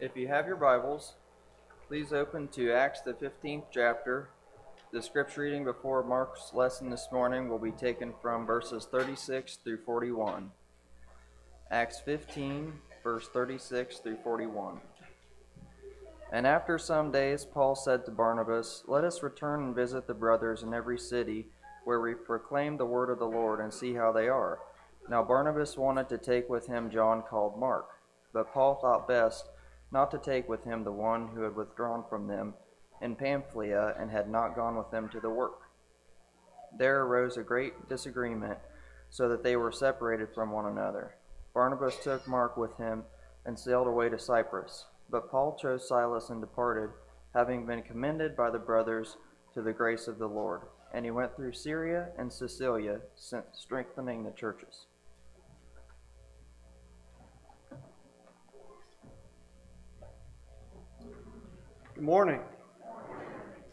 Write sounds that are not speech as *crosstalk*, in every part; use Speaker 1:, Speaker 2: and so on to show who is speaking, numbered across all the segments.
Speaker 1: If you have your Bibles, please open to Acts, the 15th chapter. The scripture reading before Mark's lesson this morning will be taken from verses 36 through 41. Acts 15, verse 36 through 41. And after some days, Paul said to Barnabas, Let us return and visit the brothers in every city where we proclaim the word of the Lord and see how they are. Now Barnabas wanted to take with him John called Mark, but Paul thought best not to take with him the one who had withdrawn from them in Pamphylia and had not gone with them to the work. There arose a great disagreement, so that they were separated from one another. Barnabas took Mark with him and sailed away to Cyprus. But Paul chose Silas and departed, having been commended by the brothers to the grace of the Lord. And he went through Syria and Cilicia, strengthening the churches.
Speaker 2: Good morning.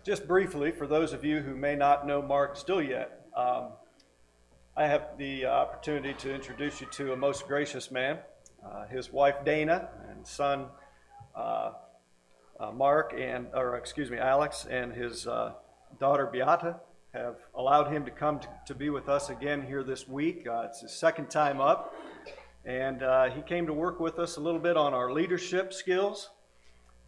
Speaker 2: Just briefly, for those of you who may not know Mark still yet, um, I have the opportunity to introduce you to a most gracious man, uh, his wife Dana, and son uh, uh, Mark, and or excuse me, Alex, and his uh, daughter Beata have allowed him to come to, to, be with us again here this week. Uh, it's his second time up, and uh, he came to work with us a little bit on our leadership skills,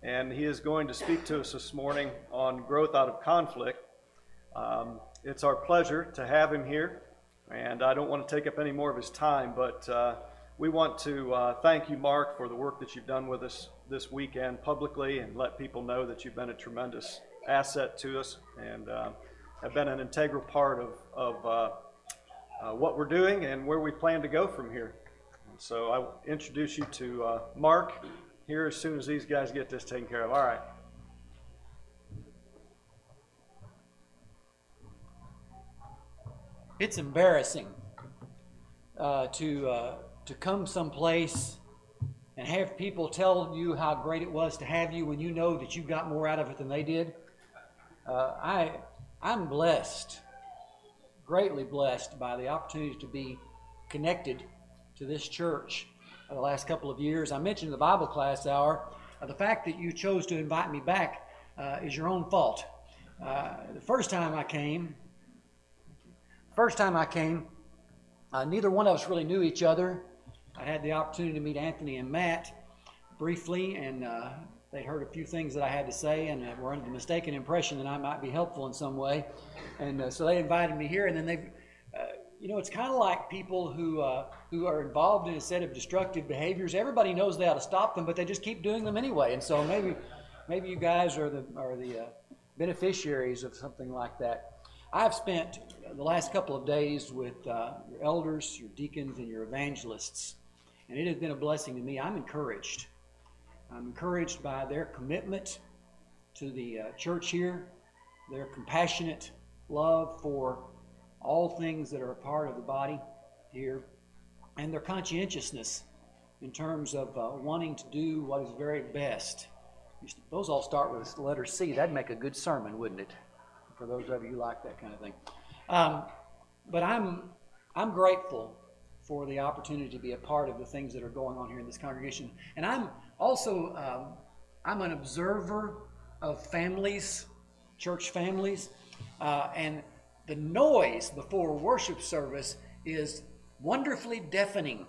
Speaker 2: and he is going to speak to us this morning on growth out of conflict. Um, it's our pleasure to have him here. And I don't want to take up any more of his time, but uh, we want to uh, thank you, Mark, for the work that you've done with us this weekend publicly and let people know that you've been a tremendous asset to us and uh, have been an integral part of, of uh, uh, what we're doing and where we plan to go from here. So I will introduce you to uh, Mark here as soon as these guys get this taken care of. All right.
Speaker 3: it's embarrassing uh, to uh, to come someplace and have people tell you how great it was to have you when you know that you got more out of it than they did. Uh, I I'm blessed, greatly blessed by the opportunity to be connected to this church the last couple of years. I mentioned in the Bible class hour. Uh, the fact that you chose to invite me back uh, is your own fault. Uh, the first time I came, First time I came, uh, neither one of us really knew each other. I had the opportunity to meet Anthony and Matt briefly, and uh, they heard a few things that I had to say and uh, were under the mistaken impression that I might be helpful in some way. And uh, so they invited me here, and then they, uh, you know, it's kind of like people who uh, who are involved in a set of destructive behaviors. Everybody knows they ought to stop them, but they just keep doing them anyway. And so maybe maybe you guys are the are the beneficiaries of something like that. I've spent the last couple of days with uh, your elders, your deacons, and your evangelists, and it has been a blessing to me. I'm encouraged. I'm encouraged by their commitment to the uh, church here, their compassionate love for all things that are a part of the body here, and their conscientiousness in terms of uh, wanting to do what is very best. Those all start with the letter C. That'd make a good sermon, wouldn't it? for those of you who like that kind of thing. Um, but I'm, I'm grateful for the opportunity to be a part of the things that are going on here in this congregation. And I'm also um, I'm an observer of families, church families, uh, and the noise before worship service is wonderfully deafening.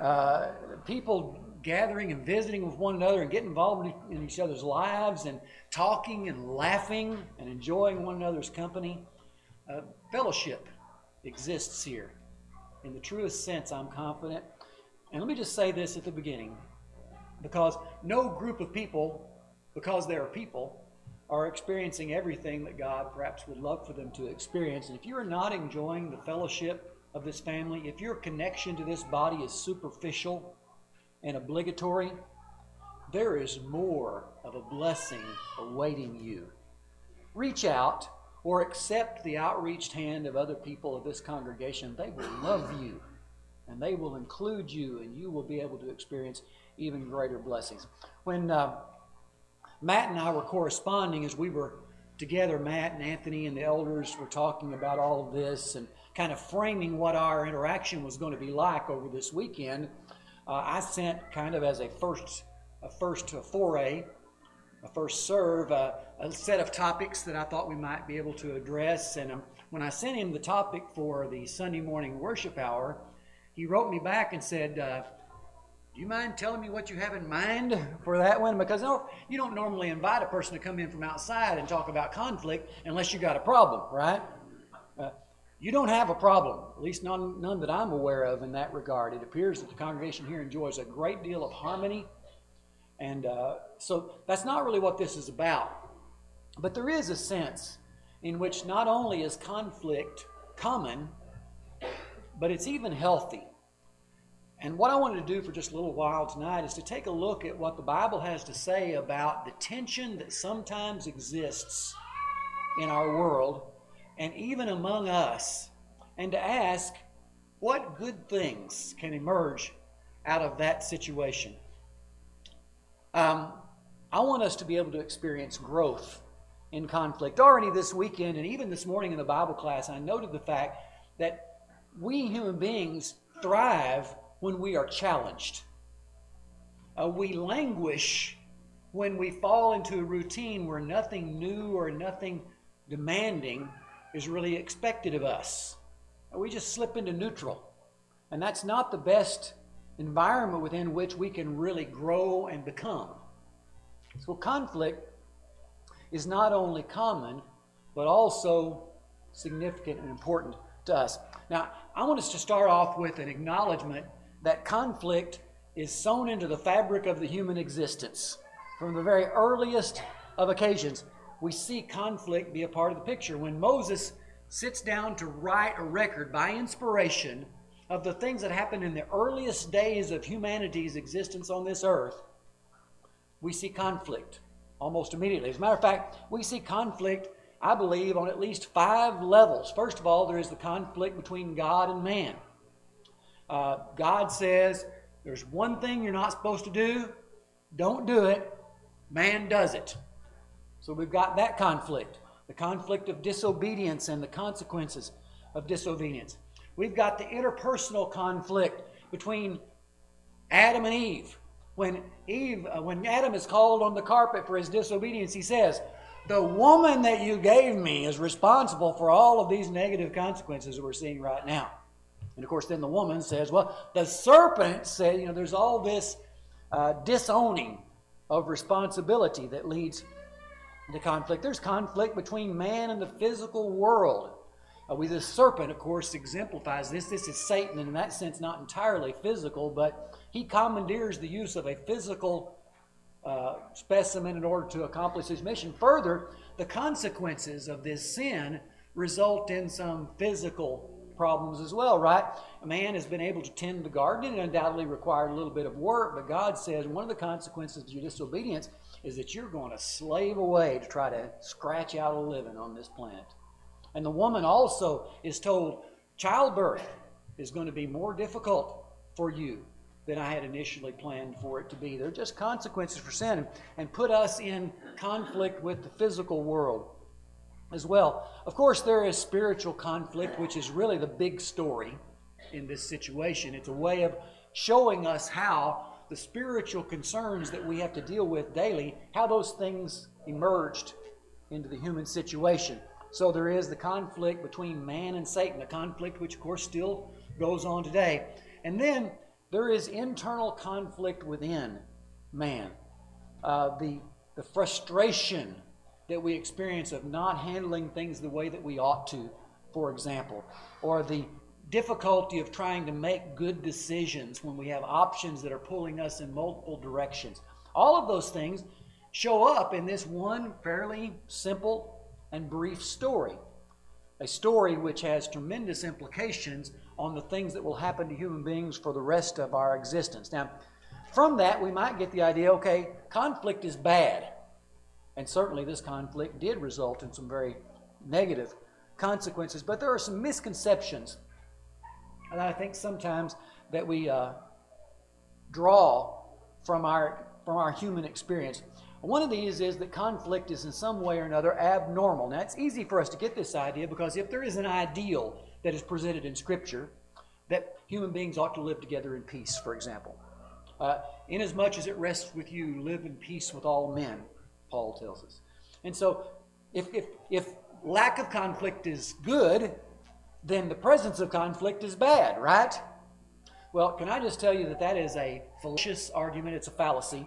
Speaker 3: Uh, people gathering and visiting with one another and getting involved in each other's lives and talking and laughing and enjoying one another's company. Uh, fellowship exists here. In the truest sense, I'm confident. And let me just say this at the beginning because no group of people, because there are people, are experiencing everything that God perhaps would love for them to experience. And if you are not enjoying the fellowship of this family, if your connection to this body is superficial, and obligatory, there is more of a blessing awaiting you. Reach out or accept the outreached hand of other people of this congregation. They will love you and they will include you, and you will be able to experience even greater blessings. When uh, Matt and I were corresponding as we were together, Matt and Anthony and the elders were talking about all of this and kind of framing what our interaction was going to be like over this weekend uh, I sent kind of as a first a first foray, a first serve, a, a set of topics that I thought we might be able to address. And um, when I sent him the topic for the Sunday morning worship hour, he wrote me back and said, uh, do you mind telling me what you have in mind for that one? Because you don't normally invite a person to come in from outside and talk about conflict unless you got a problem, right? Uh, you don't have a problem, at least none, none that I'm aware of in that regard. It appears that the congregation here enjoys a great deal of harmony. And uh, so that's not really what this is about. But there is a sense in which not only is conflict common, but it's even healthy. And what I wanted to do for just a little while tonight is to take a look at what the Bible has to say about the tension that sometimes exists in our world and even among us, and to ask what good things can emerge out of that situation. Um, I want us to be able to experience growth in conflict. Already this weekend, and even this morning in the Bible class, I noted the fact that we human beings thrive when we are challenged. Uh, we languish when we fall into a routine where nothing new or nothing demanding is really expected of us. We just slip into neutral. And that's not the best environment within which we can really grow and become. So, conflict is not only common, but also significant and important to us. Now, I want us to start off with an acknowledgement that conflict is sewn into the fabric of the human existence. From the very earliest of occasions, we see conflict be a part of the picture. When Moses sits down to write a record by inspiration of the things that happened in the earliest days of humanity's existence on this earth, we see conflict almost immediately. As a matter of fact, we see conflict, I believe, on at least five levels. First of all, there is the conflict between God and man. Uh, God says, There's one thing you're not supposed to do, don't do it. Man does it. So we've got that conflict the conflict of disobedience and the consequences of disobedience. We've got the interpersonal conflict between Adam and Eve. When Eve, uh, when Adam is called on the carpet for his disobedience, he says, "The woman that you gave me is responsible for all of these negative consequences that we're seeing right now." And of course, then the woman says, Well, the serpent said, you know, there's all this uh, disowning of responsibility that leads to conflict. There's conflict between man and the physical world. Uh, we, the serpent, of course, exemplifies this. This is Satan, and in that sense, not entirely physical, but he commandeers the use of a physical uh, specimen in order to accomplish his mission. Further, the consequences of this sin result in some physical problems as well, right? A man has been able to tend the garden. It undoubtedly required a little bit of work, but God says one of the consequences of your disobedience is that you're going to slave away to try to scratch out a living on this planet. And the woman also is told childbirth is going to be more difficult for you than I had initially planned for it to be. They're just consequences for sin and put us in conflict with the physical world as well. Of course, there is spiritual conflict, which is really the big story in this situation. It's a way of showing us how the spiritual concerns that we have to deal with daily, how those things emerged into the human situation. So there is the conflict between man and Satan, a conflict which, of course, still goes on today. And then there is internal conflict within man. Uh, the, the frustration that we experience of not handling things the way that we ought to, for example, or the difficulty of trying to make good decisions when we have options that are pulling us in multiple directions. All of those things show up in this one fairly simple and brief story. A story which has tremendous implications on the things that will happen to human beings for the rest of our existence. Now, from that, we might get the idea okay, conflict is bad. And certainly this conflict did result in some very negative consequences. But there are some misconceptions that I think sometimes that we uh, draw from our, from our human experience. One of these is that conflict is in some way or another abnormal. Now, it's easy for us to get this idea because if there is an ideal that is presented in Scripture, that human beings ought to live together in peace, for example. Uh, Inasmuch as it rests with you, live in peace with all men, Paul tells us. And so, if, if, if lack of conflict is good, then the presence of conflict is bad, right? Well, can I just tell you that that is a fallacious argument? It's a fallacy.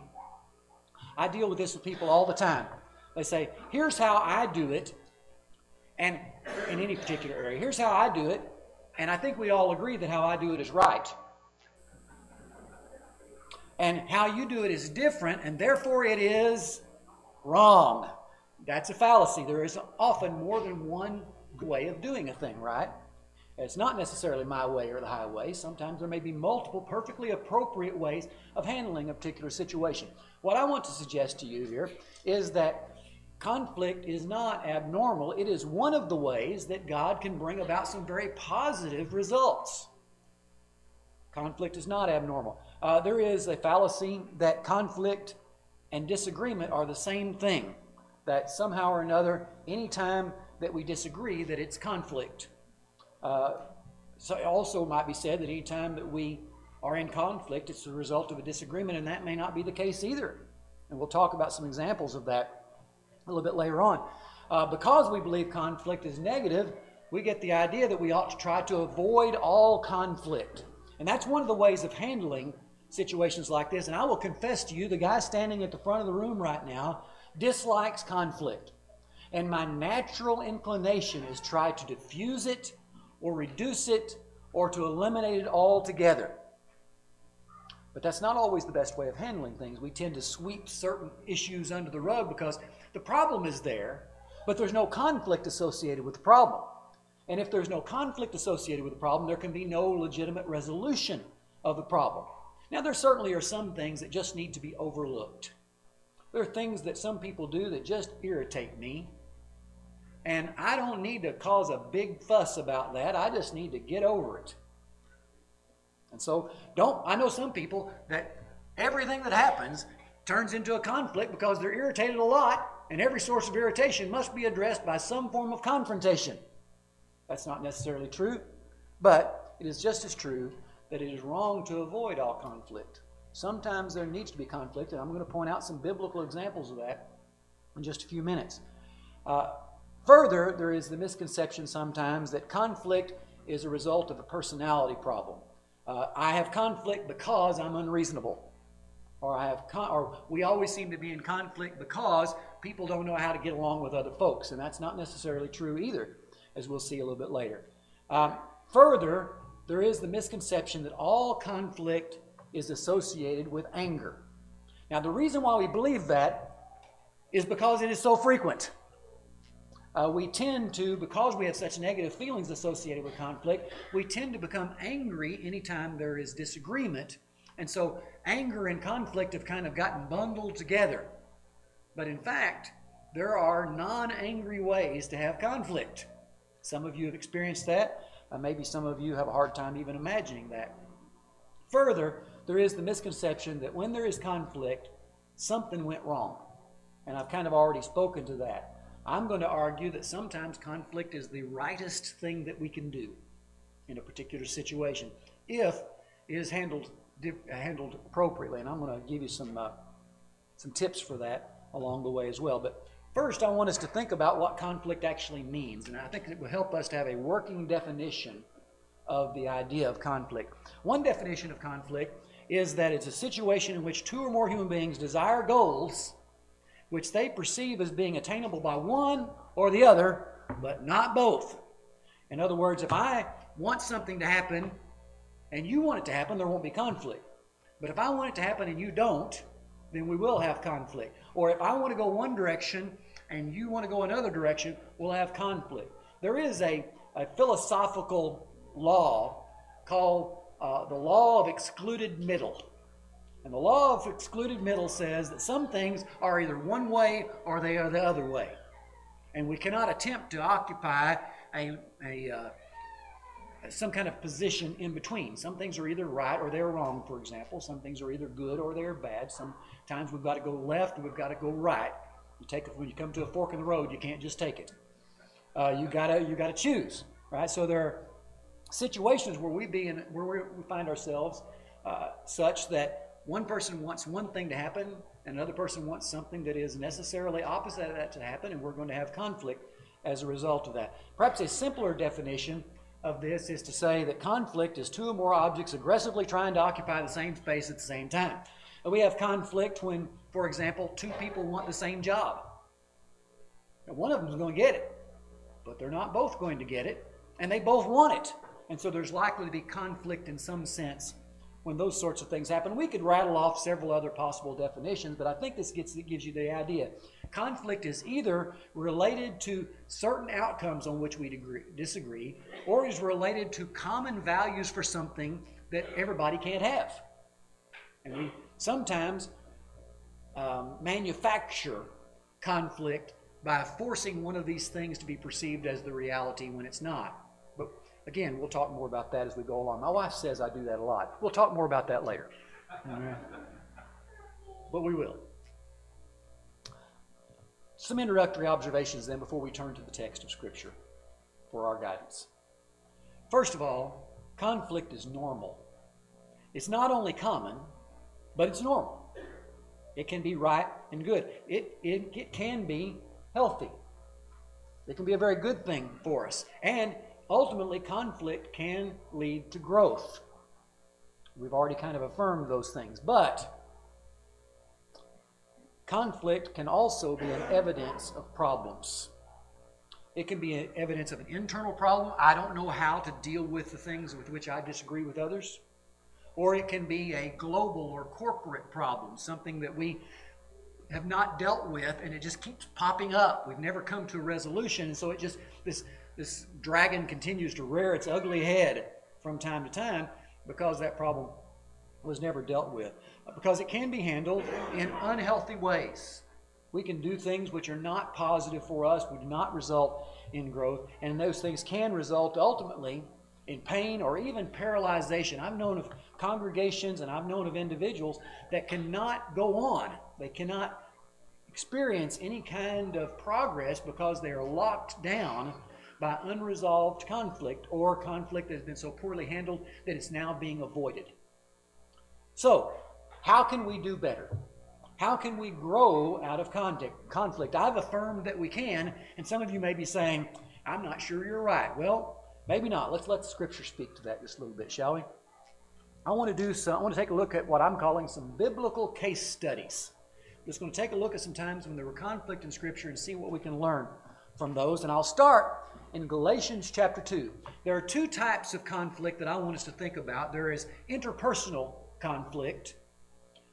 Speaker 3: I deal with this with people all the time. They say, here's how I do it, and in any particular area, here's how I do it, and I think we all agree that how I do it is right. And how you do it is different, and therefore it is wrong. That's a fallacy. There is often more than one way of doing a thing, right? It's not necessarily my way or the highway. Sometimes there may be multiple perfectly appropriate ways of handling a particular situation. What I want to suggest to you here is that conflict is not abnormal. It is one of the ways that God can bring about some very positive results. Conflict is not abnormal. Uh, there is a fallacy that conflict and disagreement are the same thing. That somehow or another, anytime that we disagree, that it's conflict. Uh, so it also might be said that anytime that we are in conflict, it's the result of a disagreement, and that may not be the case either. And we'll talk about some examples of that a little bit later on. Uh, because we believe conflict is negative, we get the idea that we ought to try to avoid all conflict. And that's one of the ways of handling situations like this. And I will confess to you, the guy standing at the front of the room right now dislikes conflict. And my natural inclination is try to diffuse it or reduce it or to eliminate it altogether. But that's not always the best way of handling things. We tend to sweep certain issues under the rug because the problem is there, but there's no conflict associated with the problem. And if there's no conflict associated with the problem, there can be no legitimate resolution of the problem. Now, there certainly are some things that just need to be overlooked. There are things that some people do that just irritate me. And I don't need to cause a big fuss about that. I just need to get over it. And so, don't, I know some people that everything that happens turns into a conflict because they're irritated a lot, and every source of irritation must be addressed by some form of confrontation. That's not necessarily true, but it is just as true that it is wrong to avoid all conflict. Sometimes there needs to be conflict, and I'm going to point out some biblical examples of that in just a few minutes. Uh, further, there is the misconception sometimes that conflict is a result of a personality problem. Uh, I have conflict because I'm unreasonable, or I have, con- or we always seem to be in conflict because people don't know how to get along with other folks, and that's not necessarily true either, as we'll see a little bit later. Um, further, there is the misconception that all conflict is associated with anger. Now, the reason why we believe that is because it is so frequent. Uh, we tend to, because we have such negative feelings associated with conflict, we tend to become angry anytime there is disagreement. And so anger and conflict have kind of gotten bundled together. But in fact, there are non angry ways to have conflict. Some of you have experienced that. Uh, maybe some of you have a hard time even imagining that. Further, there is the misconception that when there is conflict, something went wrong. And I've kind of already spoken to that. I'm going to argue that sometimes conflict is the rightest thing that we can do in a particular situation if it is handled handled appropriately. And I'm going to give you some uh, some tips for that along the way as well. But First, I want us to think about what conflict actually means, and I think it will help us to have a working definition of the idea of conflict. One definition of conflict is that it's a situation in which two or more human beings desire goals which they perceive as being attainable by one or the other, but not both. In other words, if I want something to happen and you want it to happen, there won't be conflict. But if I want it to happen and you don't, then we will have conflict. Or if I want to go one direction and you want to go another direction, we'll have conflict. There is a, a philosophical law called uh, the law of excluded middle. And the law of excluded middle says that some things are either one way or they are the other way. And we cannot attempt to occupy a, a uh, some kind of position in between. Some things are either right or they're wrong, for example. Some things are either good or they're bad. Sometimes we've got to go left, we've got to go right. You take when you come to a fork in the road. You can't just take it. Uh, you gotta you gotta choose, right? So there are situations where we be in where we find ourselves uh, such that one person wants one thing to happen, and another person wants something that is necessarily opposite of that to happen, and we're going to have conflict as a result of that. Perhaps a simpler definition of this is to say that conflict is two or more objects aggressively trying to occupy the same space at the same time. We have conflict when, for example, two people want the same job. Now, one of them is going to get it, but they're not both going to get it, and they both want it. And so there's likely to be conflict in some sense when those sorts of things happen. We could rattle off several other possible definitions, but I think this gets, gives you the idea. Conflict is either related to certain outcomes on which we degree, disagree, or is related to common values for something that everybody can't have. And we sometimes um, manufacture conflict by forcing one of these things to be perceived as the reality when it's not. But again, we'll talk more about that as we go along. My wife says I do that a lot. We'll talk more about that later. But we will. Some introductory observations then before we turn to the text of Scripture for our guidance. First of all, conflict is normal. It's not only common, but it's normal. It can be right and good. It, it, it can be healthy. It can be a very good thing for us. And ultimately, conflict can lead to growth. We've already kind of affirmed those things. But conflict can also be an evidence of problems. It can be an evidence of an internal problem. I don't know how to deal with the things with which I disagree with others. Or it can be a global or corporate problem, something that we have not dealt with and it just keeps popping up. We've never come to a resolution. And so it just, this, this dragon continues to rear its ugly head from time to time because that problem was never dealt with. Because it can be handled in unhealthy ways. We can do things which are not positive for us, would not result in growth, and those things can result ultimately in pain or even paralyzation. I've known of congregations and I've known of individuals that cannot go on. They cannot experience any kind of progress because they are locked down by unresolved conflict or conflict that has been so poorly handled that it's now being avoided. So, how can we do better? How can we grow out of conflict? I've affirmed that we can, and some of you may be saying, I'm not sure you're right. Well, maybe not. Let's let the scripture speak to that just a little bit, shall we? I want to do some, I want to take a look at what I'm calling some biblical case studies. I'm just going to take a look at some times when there were conflict in scripture and see what we can learn from those. And I'll start in Galatians chapter 2. There are two types of conflict that I want us to think about. There is interpersonal conflict,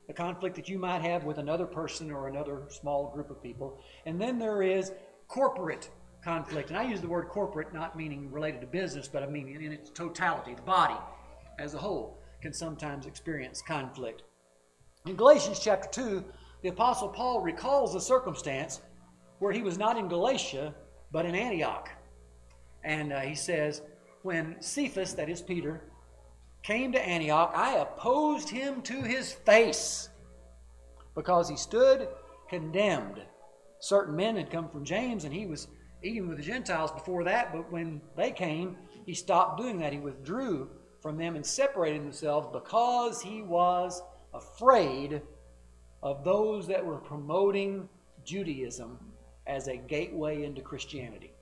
Speaker 3: a conflict that you might have with another person or another small group of people. And then there is corporate conflict. And I use the word corporate not meaning related to business, but I mean in its totality. The body as a whole can sometimes experience conflict. In Galatians chapter 2, the Apostle Paul recalls a circumstance where he was not in Galatia, but in Antioch. And uh, he says, When Cephas, that is Peter, came to Antioch, I opposed him to his face because he stood condemned. Certain men had come from James, and he was eating with the Gentiles before that, but when they came, he stopped doing that. He withdrew from them and separated themselves because he was afraid of those that were promoting Judaism as a gateway into Christianity.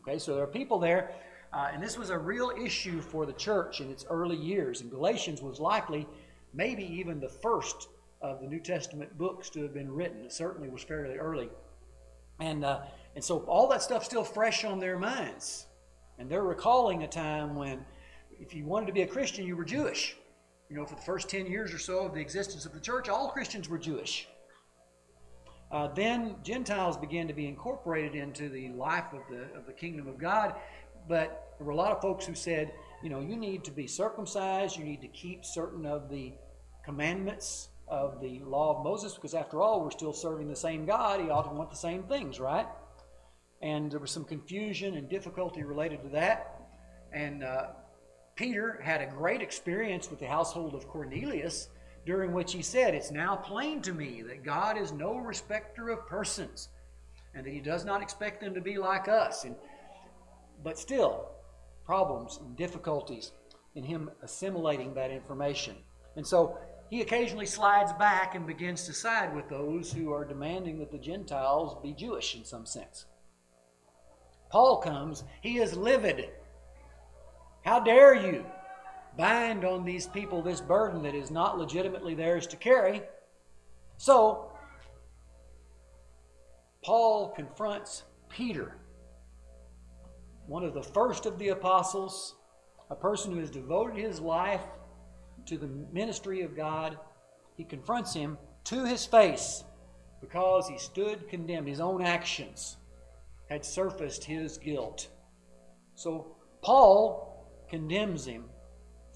Speaker 3: Okay, so there are people there uh, and this was a real issue for the church in its early years. And Galatians was likely, maybe even the first of the New Testament books to have been written. It certainly was fairly early. And, uh, and so all that stuff's still fresh on their minds. And they're recalling a time when, if you wanted to be a Christian, you were Jewish. You know, for the first 10 years or so of the existence of the church, all Christians were Jewish. Uh, then Gentiles began to be incorporated into the life of the, of the kingdom of God, but there were a lot of folks who said, you know, you need to be circumcised, you need to keep certain of the commandments of the law of Moses, because after all, we're still serving the same God. He ought to want the same things, right? And there was some confusion and difficulty related to that. And uh, Peter had a great experience with the household of Cornelius, during which he said, It's now plain to me that God is no respecter of persons, and that he does not expect them to be like us. And but still, problems and difficulties in him assimilating that information. And so he occasionally slides back and begins to side with those who are demanding that the Gentiles be Jewish in some sense. Paul comes, he is livid. How dare you bind on these people this burden that is not legitimately theirs to carry? So, Paul confronts Peter, one of the first of the apostles, a person who has devoted his life to the ministry of God. He confronts him to his face because he stood condemned. His own actions had surfaced his guilt. So Paul condemns him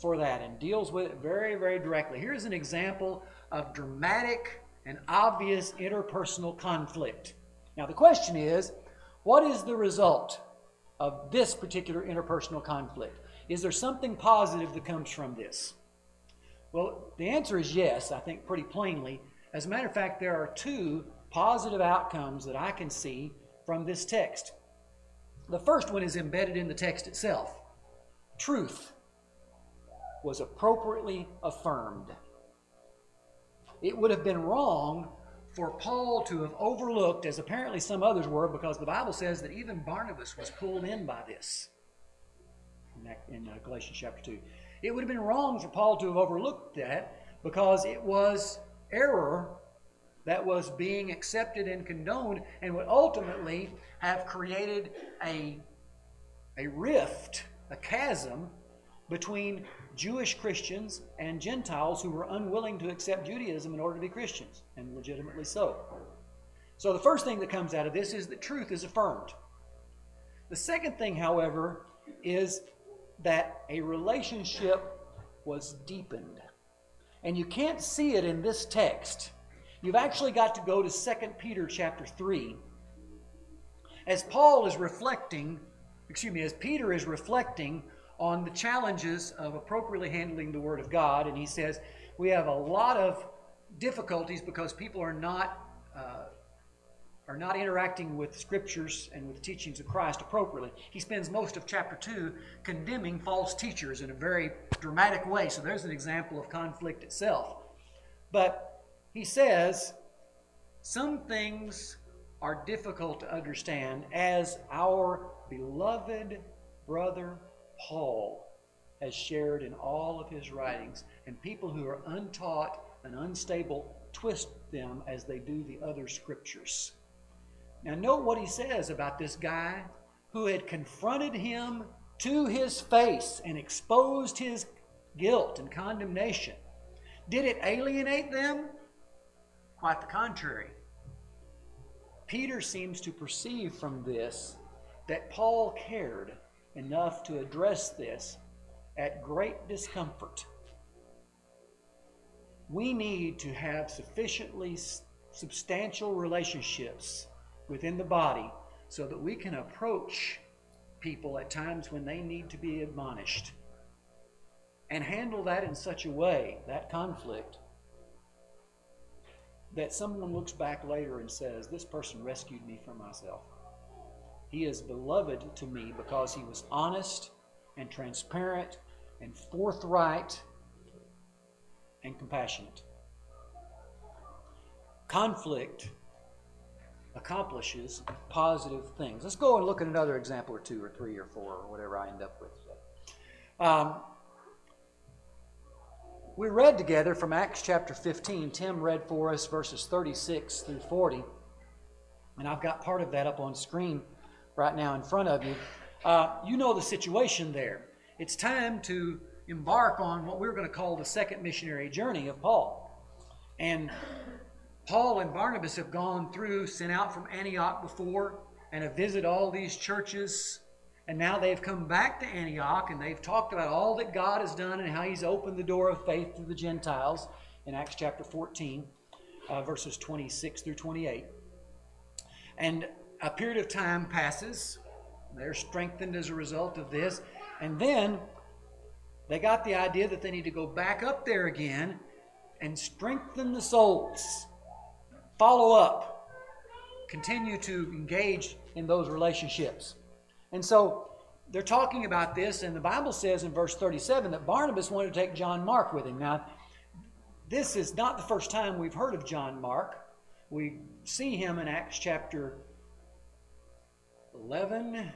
Speaker 3: for that and deals with it very, very directly. Here's an example of dramatic and obvious interpersonal conflict. Now, the question is what is the result of this particular interpersonal conflict? Is there something positive that comes from this? Well, the answer is yes, I think pretty plainly. As a matter of fact, there are two positive outcomes that I can see from this text. The first one is embedded in the text itself truth was appropriately affirmed. It would have been wrong for Paul to have overlooked, as apparently some others were, because the Bible says that even Barnabas was pulled in by this in, uh, Galatians chapter 2. It would have been wrong for Paul to have overlooked that because it was error that was being accepted and condoned and would ultimately have created a, a rift, a chasm between Jewish Christians and Gentiles who were unwilling to accept Judaism in order to be Christians, and legitimately so. So the first thing that comes out of this is that truth is affirmed. The second thing, however, is that a relationship was deepened. And you can't see it in this text. You've actually got to go to 2 Peter chapter 3. As Paul is reflecting, excuse me, as Peter is reflecting on the challenges of appropriately handling the Word of God. And he says, We have a lot of difficulties because people are not. Uh, are not interacting with scriptures and with the teachings of Christ appropriately. He spends most of chapter 2 condemning false teachers in a very dramatic way. So there's an example of conflict itself. But he says some things are difficult to understand as our beloved brother Paul has shared in all of his writings, and people who are untaught and unstable twist them as they do the other scriptures. Now, note what he says about this guy who had confronted him to his face and exposed his guilt and condemnation. Did it alienate them? Quite the contrary. Peter seems to perceive from this that Paul cared enough to address this at great discomfort. We need to have sufficiently substantial relationships within the body so that we can approach people at times when they need to be admonished and handle that in such a way, that conflict, that someone looks back later and says, This person rescued me from myself. He is beloved to me because he was honest and transparent and forthright and compassionate. Conflict accomplishes positive things. Let's go and look at another example or two or three or four or whatever I end up with. Um, we read together from Acts chapter 15. Tim read for us verses 36 through 40. And I've got part of that up on screen right now in front of you. Uh, you know the situation there. It's time to embark on what we're going to call the second missionary journey of Paul. And Paul and Barnabas have gone through, sent out from Antioch before, and have visited all these churches. And now they've come back to Antioch and they've talked about all that God has done and how He's opened the door of faith to the Gentiles in Acts chapter 14, uh, verses 26 through 28. And a period of time passes. They're strengthened as a result of this. And then they got the idea that they need to go back up there again and strengthen the souls. Follow up. Continue to engage in those relationships. And so they're talking about this, and the Bible says in verse 37 that Barnabas wanted to take John Mark with him. Now, this is not the first time we've heard of John Mark. We see him in Acts chapter 11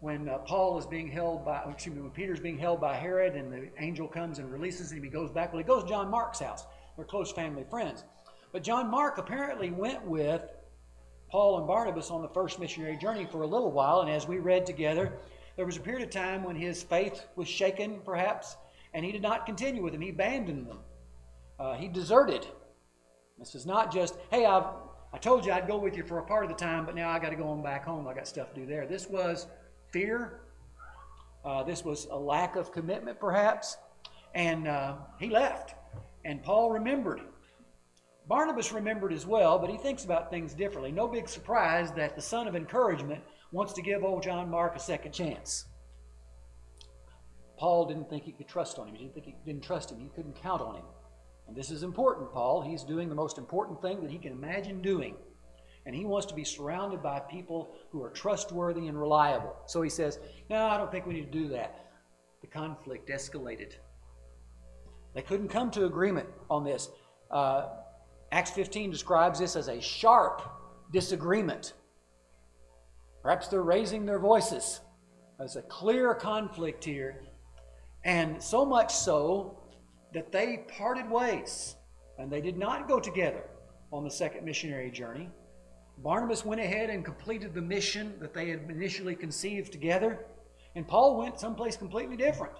Speaker 3: when uh, Paul is being held by, excuse me, when Peter's being held by Herod and the angel comes and releases him, he goes back. Well, he goes to John Mark's house. They're close family friends. But John Mark apparently went with Paul and Barnabas on the first missionary journey for a little while, and as we read together, there was a period of time when his faith was shaken, perhaps, and he did not continue with them. He abandoned them. Uh, he deserted. This is not just, hey, I've, I told you I'd go with you for a part of the time, but now I got to go on back home. I got stuff to do there. This was fear. Uh, this was a lack of commitment, perhaps. And uh, he left. And Paul remembered. Barnabas remembered as well, but he thinks about things differently. No big surprise that the son of encouragement wants to give old John Mark a second chance. Paul didn't think he could trust on him. He didn't think he didn't trust him. He couldn't count on him. And this is important, Paul. He's doing the most important thing that he can imagine doing. And he wants to be surrounded by people who are trustworthy and reliable. So he says, No, I don't think we need to do that. The conflict escalated. They couldn't come to agreement on this. Uh, Acts 15 describes this as a sharp disagreement. Perhaps they're raising their voices. There's a clear conflict here. And so much so that they parted ways and they did not go together on the second missionary journey. Barnabas went ahead and completed the mission that they had initially conceived together, and Paul went someplace completely different.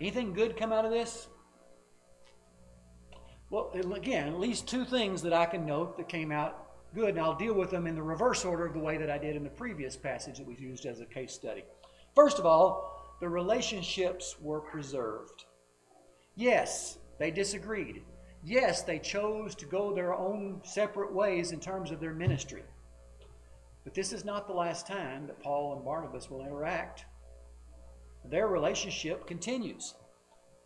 Speaker 3: Anything good come out of this? Well, again, at least two things that I can note that came out good, and I'll deal with them in the reverse order of the way that I did in the previous passage that we used as a case study. First of all, the relationships were preserved. Yes, they disagreed. Yes, they chose to go their own separate ways in terms of their ministry. But this is not the last time that Paul and Barnabas will interact. Their relationship continues.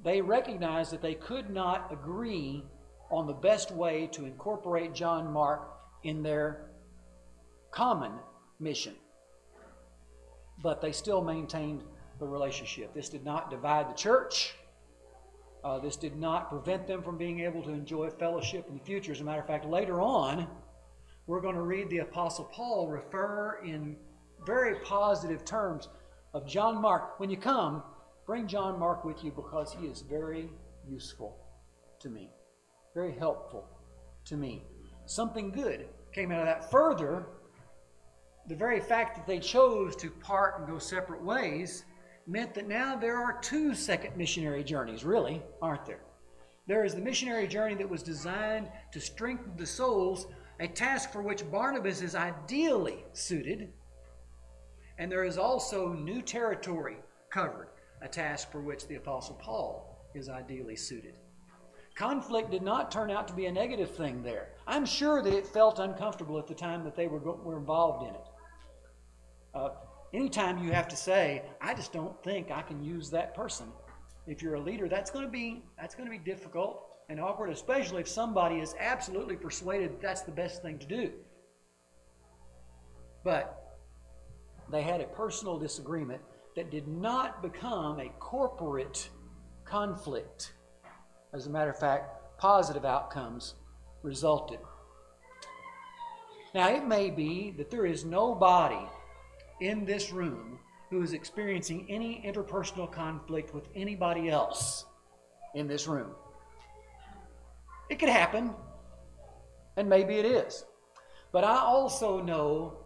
Speaker 3: They recognize that they could not agree on the best way to incorporate John Mark in their common mission. But they still maintained the relationship. This did not divide the church. Uh, this did not prevent them from being able to enjoy fellowship in the future. As a matter of fact, later on, we're going to read the Apostle Paul refer in very positive terms of John Mark. When you come, bring John Mark with you because he is very useful to me, very helpful to me. Something good came out of that. Further, the very fact that they chose to part and go separate ways meant that now there are two second missionary journeys, really, aren't there? There is the missionary journey that was designed to strengthen the souls, a task for which Barnabas is ideally suited. And there is also new territory covered, a task for which the Apostle Paul is ideally suited. Conflict did not turn out to be a negative thing there. I'm sure that it felt uncomfortable at the time that they were, were involved in it. Uh, anytime you have to say, I just don't think I can use that person. If you're a leader, that's going to be that's going to be difficult and awkward, especially if somebody is absolutely persuaded that that's the best thing to do. But they had a personal disagreement that did not become a corporate conflict. As a matter of fact, positive outcomes resulted. Now, it may be that there is nobody in this room who is experiencing any interpersonal conflict with anybody else in this room. It could happen, and maybe it is. But I also know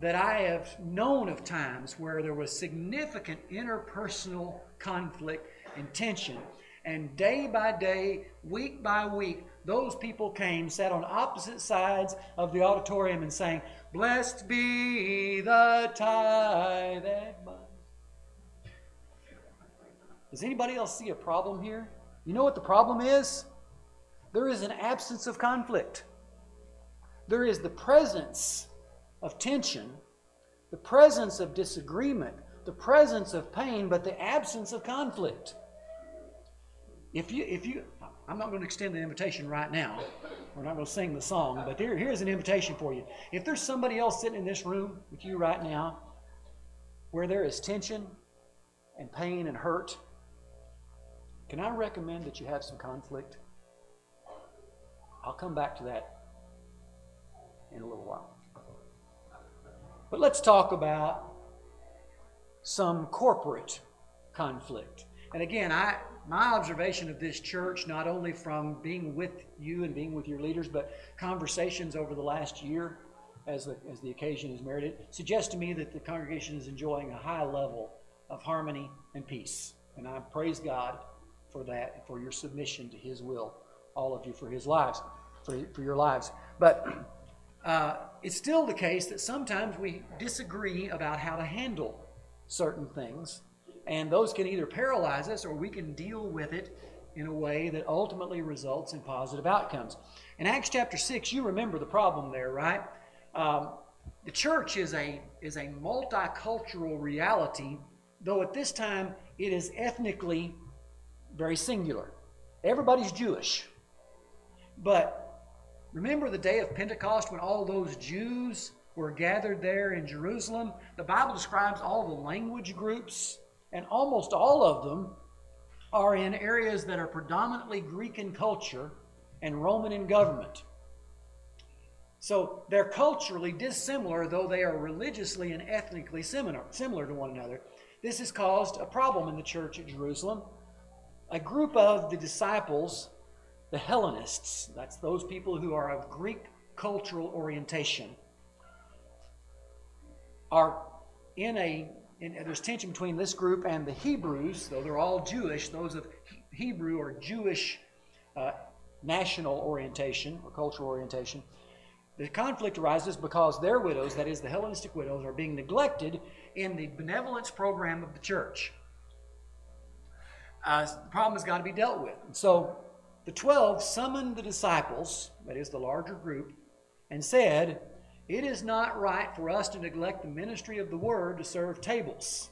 Speaker 3: that I have known of times where there was significant interpersonal conflict and tension. And day by day, week by week, those people came, sat on opposite sides of the auditorium, and sang, Blessed be the tie that binds. Does anybody else see a problem here? You know what the problem is? There is an absence of conflict. There is the presence of tension, the presence of disagreement, the presence of pain, but the absence of conflict. If you, if you, I'm not going to extend the invitation right now. We're not going to sing the song, but here, here's an invitation for you. If there's somebody else sitting in this room with you right now where there is tension and pain and hurt, can I recommend that you have some conflict? I'll come back to that in a little while. But let's talk about some corporate conflict. And again, I my observation of this church, not only from being with you and being with your leaders, but conversations over the last year as the, as the occasion has merited, suggests to me that the congregation is enjoying a high level of harmony and peace. And I praise God for that for your submission to His will, all of you for His lives, for, for your lives. But *clears throat* uh, it's still the case that sometimes we disagree about how to handle certain things and those can either paralyze us or we can deal with it in a way that ultimately results in positive outcomes. In Acts chapter 6, you remember the problem there, right? Um, the church is a, is a multicultural reality, though at this time it is ethnically very singular. Everybody's Jewish. But remember the day of Pentecost when all those Jews were gathered there in Jerusalem? The Bible describes all the language groups and almost all of them are in areas that are predominantly Greek in culture and Roman in government. So they're culturally dissimilar, though they are religiously and ethnically similar, similar to one another. This has caused a problem in the church at Jerusalem. A group of the disciples, the Hellenists, that's those people who are of Greek cultural orientation, are in a and there's tension between this group and the Hebrews, though they're all Jewish, those of Hebrew or Jewish uh, national orientation or cultural orientation. The conflict arises because their widows, that is, the Hellenistic widows, are being neglected in the benevolence program of the church. Uh, the problem has got to be dealt with. So the 12 summoned the disciples, that is, the larger group, and said, it is not right for us to neglect the ministry of the word to serve tables.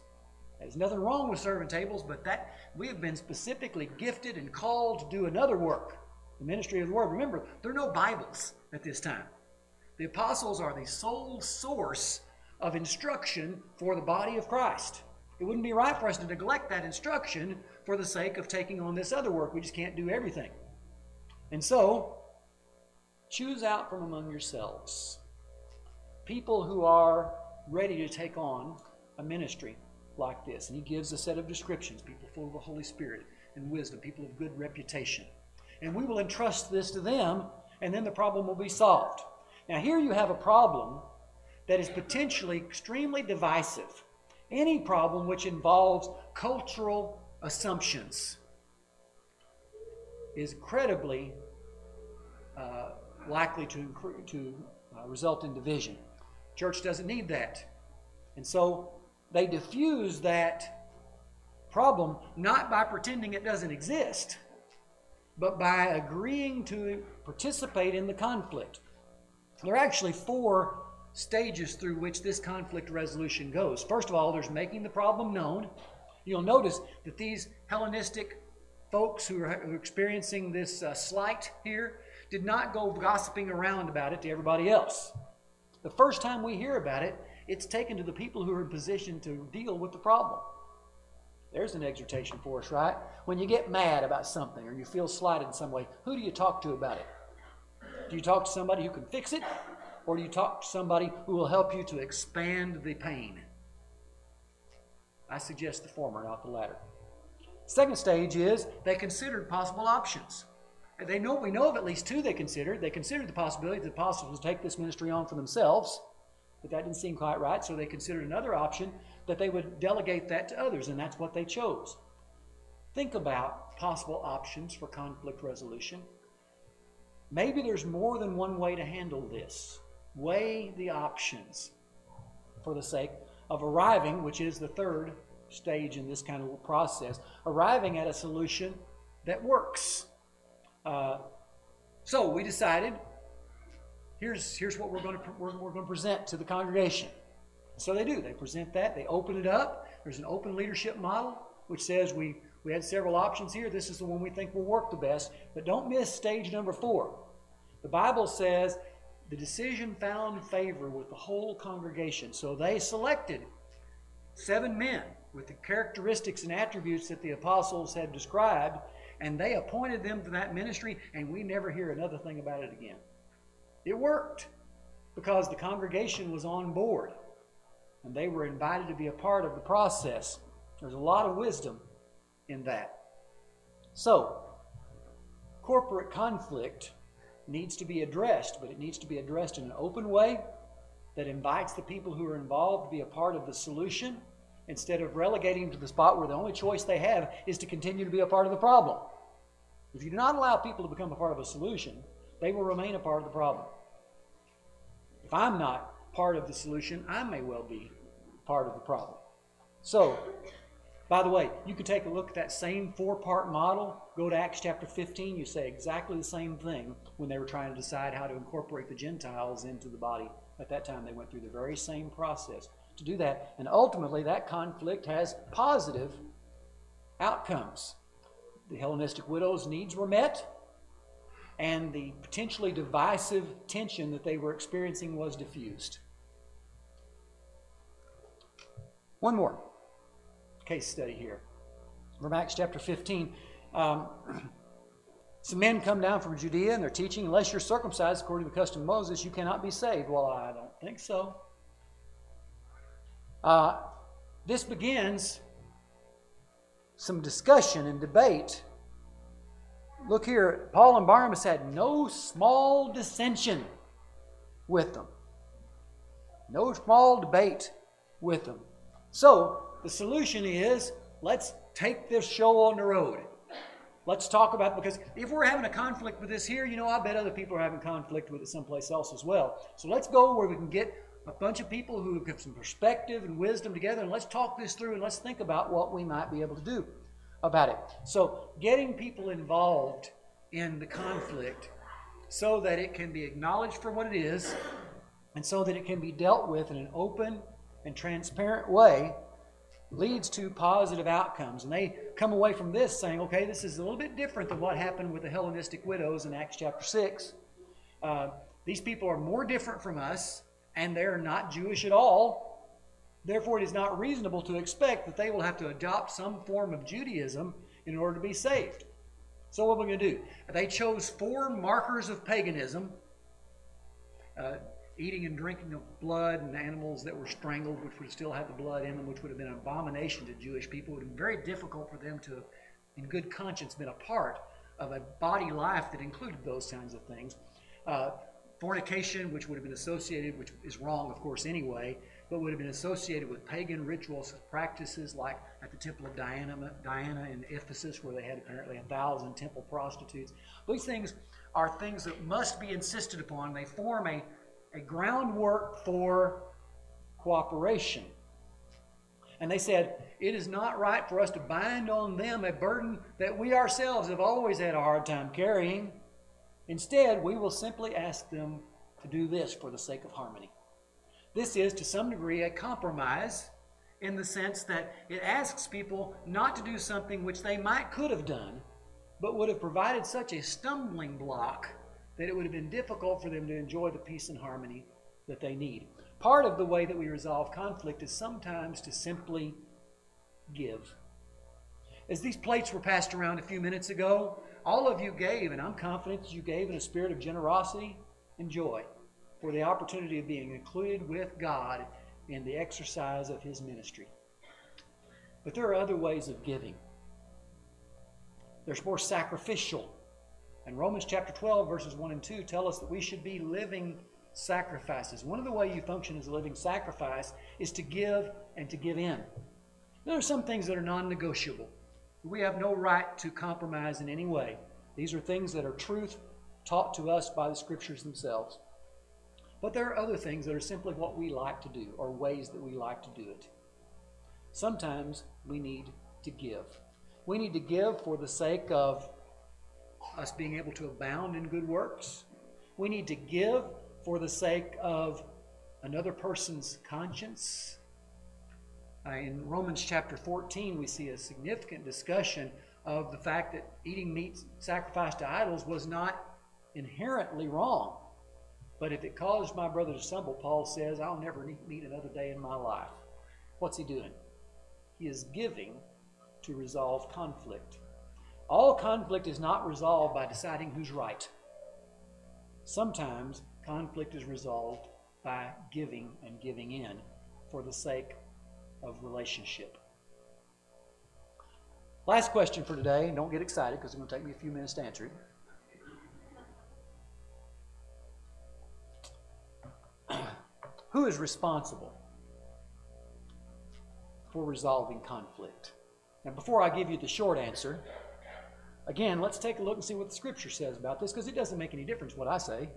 Speaker 3: There's nothing wrong with serving tables, but that we have been specifically gifted and called to do another work, the ministry of the word. Remember, there are no Bibles at this time. The apostles are the sole source of instruction for the body of Christ. It wouldn't be right for us to neglect that instruction for the sake of taking on this other work. We just can't do everything. And so, choose out from among yourselves people who are ready to take on a ministry like this. And he gives a set of descriptions people full of the Holy Spirit and wisdom, people of good reputation. And we will entrust this to them, and then the problem will be solved. Now, here you have a problem that is potentially extremely divisive. Any problem which involves cultural assumptions is incredibly uh, likely to, to uh, result in division. Church doesn't need that. And so they diffuse that problem not by pretending it doesn't exist, but by agreeing to participate in the conflict. There are actually four stages through which this conflict resolution goes. First of all, there's making the problem known. You'll notice that these Hellenistic folks who are experiencing this uh, slight here did not go gossiping around about it to everybody else. The first time we hear about it, it's taken to the people who are in position to deal with the problem. There's an exhortation for us, right? When you get mad about something or you feel slighted in some way, who do you talk to about it? Do you talk to somebody who can fix it? Or do you talk to somebody who will help you to expand the pain? I suggest the former, not the latter. Second stage is they considered possible options. They know we know of at least two they considered. They considered the possibility that the apostles would take this ministry on for themselves, but that didn't seem quite right. So they considered another option that they would delegate that to others, and that's what they chose. Think about possible options for conflict resolution. Maybe there's more than one way to handle this. Weigh the options for the sake of arriving, which is the third stage in this kind of process, arriving at a solution that works. Uh, so we decided here's, here's what we're going, to, we're, we're going to present to the congregation. So they do. They present that. They open it up. There's an open leadership model which says we, we had several options here. This is the one we think will work the best. But don't miss stage number four. The Bible says the decision found favor with the whole congregation. So they selected seven men with the characteristics and attributes that the apostles had described, and they appointed them to that ministry, and we never hear another thing about it again. It worked because the congregation was on board and they were invited to be a part of the process. There's a lot of wisdom in that. So, corporate conflict needs to be addressed, but it needs to be addressed in an open way that invites the people who are involved to be a part of the solution instead of relegating them to the spot where the only choice they have is to continue to be a part of the problem. If you do not allow people to become a part of a solution, they will remain a part of the problem. If I'm not part of the solution, I may well be part of the problem. So, by the way, you could take a look at that same four part model, go to Acts chapter 15, you say exactly the same thing when they were trying to decide how to incorporate the Gentiles into the body. At that time, they went through the very same process to do that. And ultimately, that conflict has positive outcomes. The Hellenistic widows' needs were met, and the potentially divisive tension that they were experiencing was diffused. One more case study here from Acts chapter 15. Um, *clears throat* some men come down from Judea and they're teaching, unless you're circumcised according to the custom of Moses, you cannot be saved. Well, I don't think so. Uh, this begins some discussion and debate. Look here, Paul and Barnabas had no small dissension with them, no small debate with them. So the solution is let's take this show on the road. Let's talk about because if we're having a conflict with this here, you know, I bet other people are having conflict with it someplace else as well. So let's go where we can get a bunch of people who have some perspective and wisdom together, and let's talk this through and let's think about what we might be able to do about it. So, getting people involved in the conflict so that it can be acknowledged for what it is and so that it can be dealt with in an open and transparent way leads to positive outcomes. And they come away from this saying, okay, this is a little bit different than what happened with the Hellenistic widows in Acts chapter 6. Uh, these people are more different from us and they're not Jewish at all. Therefore, it is not reasonable to expect that they will have to adopt some form of Judaism in order to be saved. So, what are we going to do? They chose four markers of paganism uh, eating and drinking of blood and animals that were strangled, which would still have the blood in them, which would have been an abomination to Jewish people. It would have been very difficult for them to, in good conscience, been a part of a body life that included those kinds of things. Uh, fornication, which would have been associated, which is wrong, of course, anyway, but would have been associated with pagan rituals, practices like at the Temple of Diana, Diana in Ephesus, where they had apparently a thousand temple prostitutes. These things are things that must be insisted upon. They form a, a groundwork for cooperation. And they said, it is not right for us to bind on them a burden that we ourselves have always had a hard time carrying. Instead, we will simply ask them to do this for the sake of harmony. This is, to some degree, a compromise in the sense that it asks people not to do something which they might could have done, but would have provided such a stumbling block that it would have been difficult for them to enjoy the peace and harmony that they need. Part of the way that we resolve conflict is sometimes to simply give. As these plates were passed around a few minutes ago, all of you gave, and I'm confident that you gave in a spirit of generosity and joy for the opportunity of being included with God in the exercise of His ministry. But there are other ways of giving. There's more sacrificial. And Romans chapter 12, verses 1 and 2 tell us that we should be living sacrifices. One of the ways you function as a living sacrifice is to give and to give in. There are some things that are non negotiable. We have no right to compromise in any way. These are things that are truth taught to us by the scriptures themselves. But there are other things that are simply what we like to do or ways that we like to do it. Sometimes we need to give. We need to give for the sake of us being able to abound in good works. We need to give for the sake of another person's conscience uh, in Romans chapter 14, we see a significant discussion of the fact that eating meat sacrificed to idols was not inherently wrong. But if it caused my brother to stumble, Paul says, I'll never eat meat another day in my life. What's he doing? he is giving to resolve conflict. All conflict is not resolved by deciding who's right. Sometimes conflict is resolved by giving and giving in for the sake of relationship. Last question for today, and don't get excited because it's going to take me a few minutes to answer it. *clears throat* Who is responsible for resolving conflict? Now, before I give you the short answer, again, let's take a look and see what the scripture says about this because it doesn't make any difference what I say.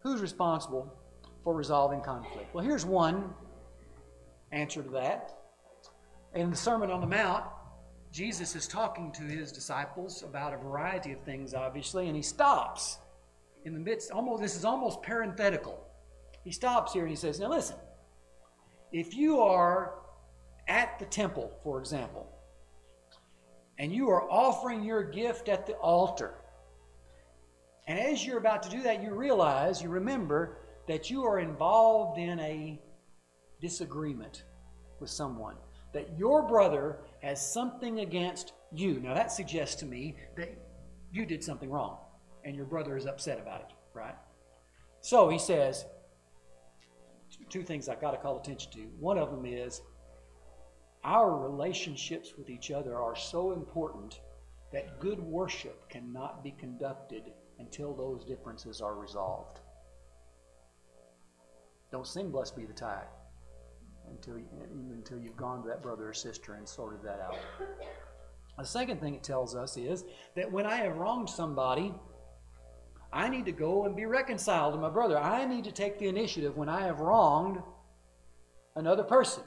Speaker 3: Who's responsible for resolving conflict? Well, here's one answer to that. In the Sermon on the Mount, Jesus is talking to his disciples about a variety of things, obviously, and he stops in the midst, almost this is almost parenthetical. He stops here and he says, Now listen, if you are at the temple, for example, and you are offering your gift at the altar, and as you're about to do that, you realize, you remember that you are involved in a disagreement with someone, that your brother has something against you. Now, that suggests to me that you did something wrong and your brother is upset about it, right? So he says, two things I've got to call attention to. One of them is our relationships with each other are so important that good worship cannot be conducted until those differences are resolved. Don't sing Blessed Be the Tie until, you, until you've gone to that brother or sister and sorted that out. The second thing it tells us is that when I have wronged somebody, I need to go and be reconciled to my brother. I need to take the initiative when I have wronged another person.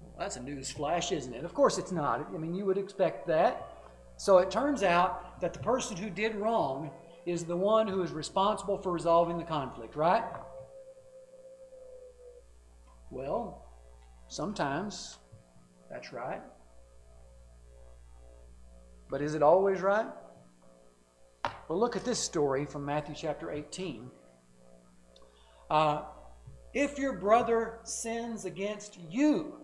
Speaker 3: Well, that's a news flash, isn't it? Of course it's not. I mean, you would expect that. So it turns out that the person who did wrong is the one who is responsible for resolving the conflict, right? Well, sometimes that's right. But is it always right? Well, look at this story from Matthew chapter 18. Uh, if your brother sins against you,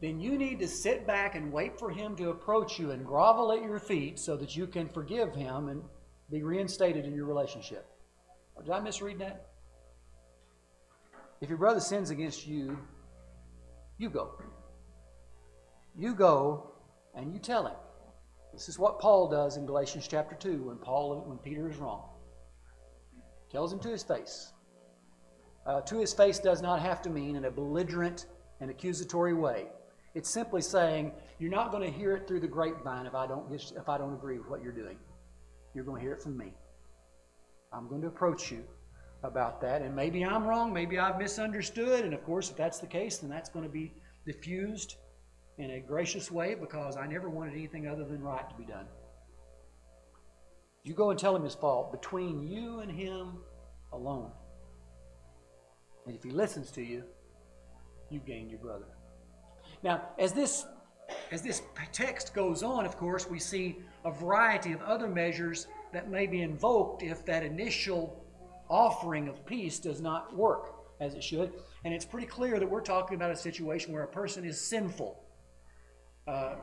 Speaker 3: then you need to sit back and wait for him to approach you and grovel at your feet so that you can forgive him and be reinstated in your relationship. Did I misread that? If your brother sins against you, you go. You go and you tell him. This is what Paul does in Galatians chapter 2 when Paul when Peter is wrong. Tells him to his face. Uh, to his face does not have to mean in a belligerent and accusatory way. It's simply saying you're not going to hear it through the grapevine if I don't if I don't agree with what you're doing. You're going to hear it from me. I'm going to approach you about that, and maybe I'm wrong, maybe I've misunderstood, and of course, if that's the case, then that's going to be diffused in a gracious way because I never wanted anything other than right to be done. You go and tell him his fault between you and him alone. And if he listens to you, you gain your brother. Now, as this as this text goes on, of course, we see a variety of other measures that may be invoked if that initial offering of peace does not work as it should. And it's pretty clear that we're talking about a situation where a person is sinful uh,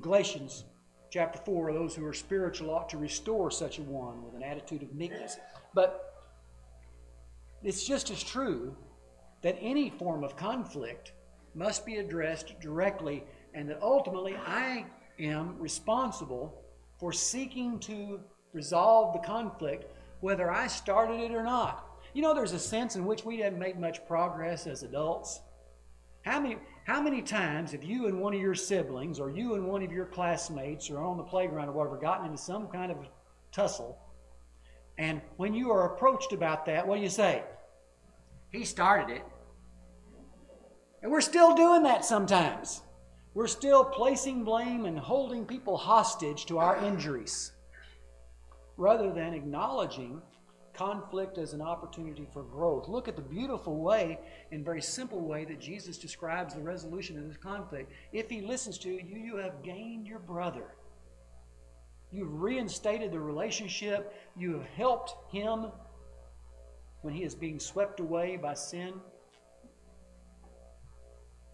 Speaker 3: Galatians chapter 4, those who are spiritual ought to restore such a one with an attitude of meekness. But it's just as true that any form of conflict must be addressed directly, and that ultimately I am responsible for seeking to resolve the conflict, whether I started it or not. You know, there's a sense in which we didn't make much progress as adults. How many, how many times have you and one of your siblings, or you and one of your classmates, or on the playground or whatever, gotten into some kind of tussle? And when you are approached about that, what do you say? He started it. And we're still doing that sometimes. We're still placing blame and holding people hostage to our injuries rather than acknowledging conflict as an opportunity for growth. Look at the beautiful way and very simple way that Jesus describes the resolution of this conflict. If he listens to you, you have gained your brother. You've reinstated the relationship. You have helped him when he is being swept away by sin.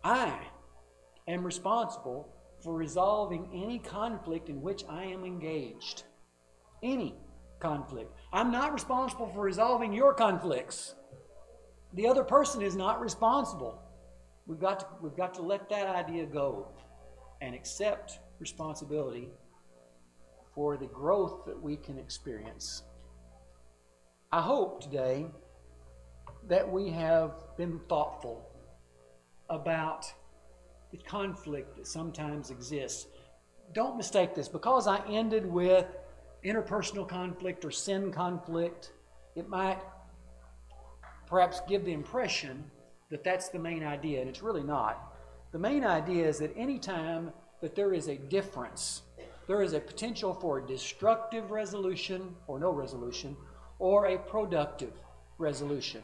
Speaker 3: I am responsible for resolving any conflict in which I am engaged. Any conflict. I'm not responsible for resolving your conflicts. The other person is not responsible. We've got to, we've got to let that idea go and accept responsibility for the growth that we can experience. I hope today that we have been thoughtful about the conflict that sometimes exists. Don't mistake this. Because I ended with interpersonal conflict or sin conflict, it might perhaps give the impression that that's the main idea, and it's really not. The main idea is that anytime that there is a difference, there is a potential for a destructive resolution or no resolution, or a productive resolution.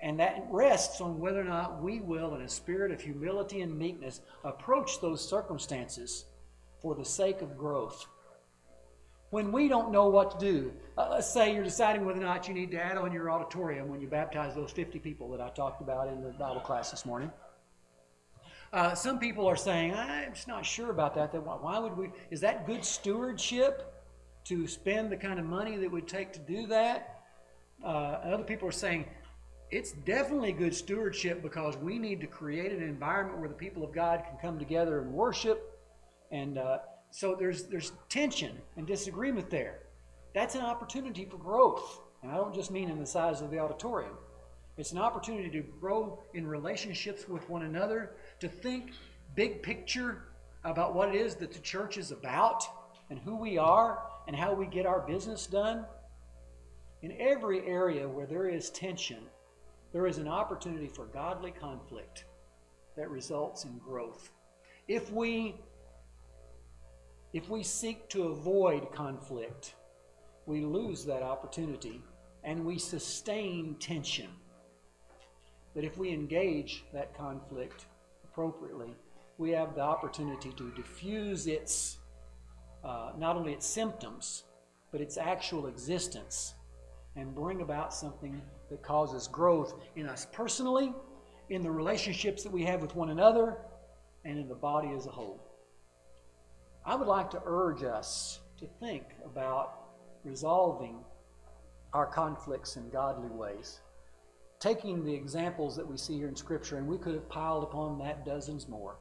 Speaker 3: And that rests on whether or not we will, in a spirit of humility and meekness, approach those circumstances for the sake of growth. When we don't know what to do, uh, let's say you're deciding whether or not you need to add on your auditorium when you baptize those 50 people that I talked about in the Bible class this morning. Uh, some people are saying, I'm just not sure about that. that. Why would we? Is that good stewardship to spend the kind of money that would take to do that? Uh, other people are saying, it's definitely good stewardship because we need to create an environment where the people of God can come together and worship. And uh, so there's, there's tension and disagreement there. That's an opportunity for growth. And I don't just mean in the size of the auditorium. It's an opportunity to grow in relationships with one another, to think big picture about what it is that the church is about and who we are and how we get our business done. In every area where there is tension, there is an opportunity for godly conflict that results in growth. If we if we seek to avoid conflict, we lose that opportunity and we sustain tension. But if we engage that conflict appropriately, we have the opportunity to diffuse its, uh, not only its symptoms, but its actual existence and bring about something that causes growth in us personally, in the relationships that we have with one another, and in the body as a whole. I would like to urge us to think about resolving our conflicts in godly ways. Taking the examples that we see here in Scripture, and we could have piled upon that dozens more,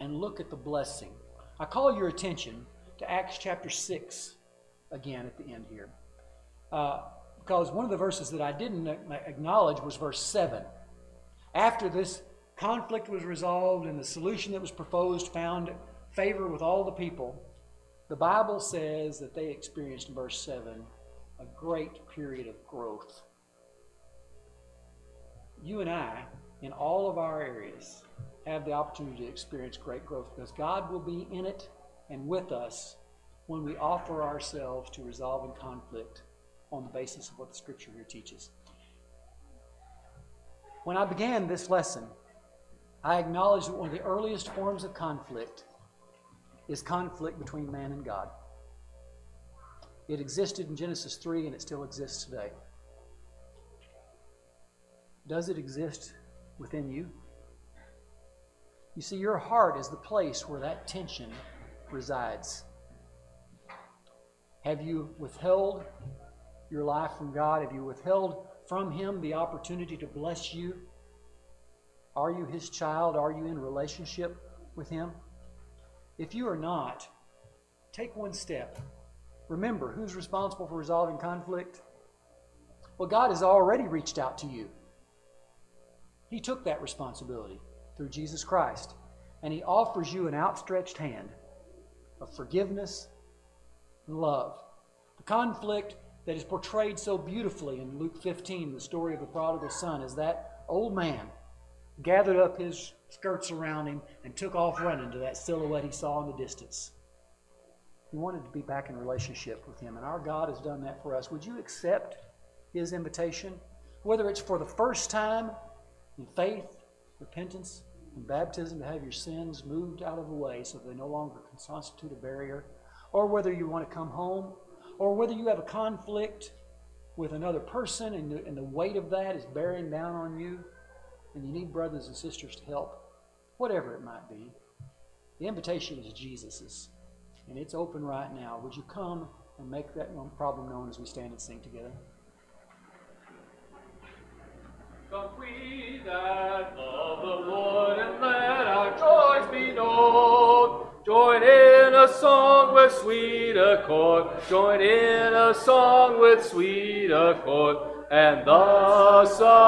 Speaker 3: and look at the blessing. I call your attention to Acts chapter 6 again at the end here. Uh, because one of the verses that I didn't acknowledge was verse 7. After this conflict was resolved and the solution that was proposed found favor with all the people, the Bible says that they experienced, in verse 7, a great period of growth. You and I, in all of our areas, have the opportunity to experience great growth because God will be in it and with us when we offer ourselves to resolving conflict on the basis of what the scripture here teaches. When I began this lesson, I acknowledge that one of the earliest forms of conflict is conflict between man and God. It existed in Genesis 3 and it still exists today. Does it exist within you? You see, your heart is the place where that tension resides. Have you withheld your life from God? Have you withheld from Him the opportunity to bless you? Are you His child? Are you in relationship with Him? If you are not, take one step. Remember, who's responsible for resolving conflict? Well, God has already reached out to you. He took that responsibility through Jesus Christ, and He offers you an outstretched hand of forgiveness and love. The conflict that is portrayed so beautifully in Luke 15, the story of the prodigal son, is that old man gathered up his skirts around him and took off running to that silhouette he saw in the distance. He wanted to be back in relationship with him, and our God has done that for us. Would you accept his invitation? Whether it's for the first time in faith, repentance, and baptism to have your sins moved out of the way so they no longer constitute a barrier, or whether you want to come home or whether you have a conflict with another person and the, and the weight of that is bearing down on you, and you need brothers and sisters to help, whatever it might be, the invitation is Jesus's, and it's open right now. Would you come and make that problem known as we stand and sing together?
Speaker 4: Come we that love the Lord and let our joys be known. Join in a song with sweet accord. Join in a song with sweet accord. And the song.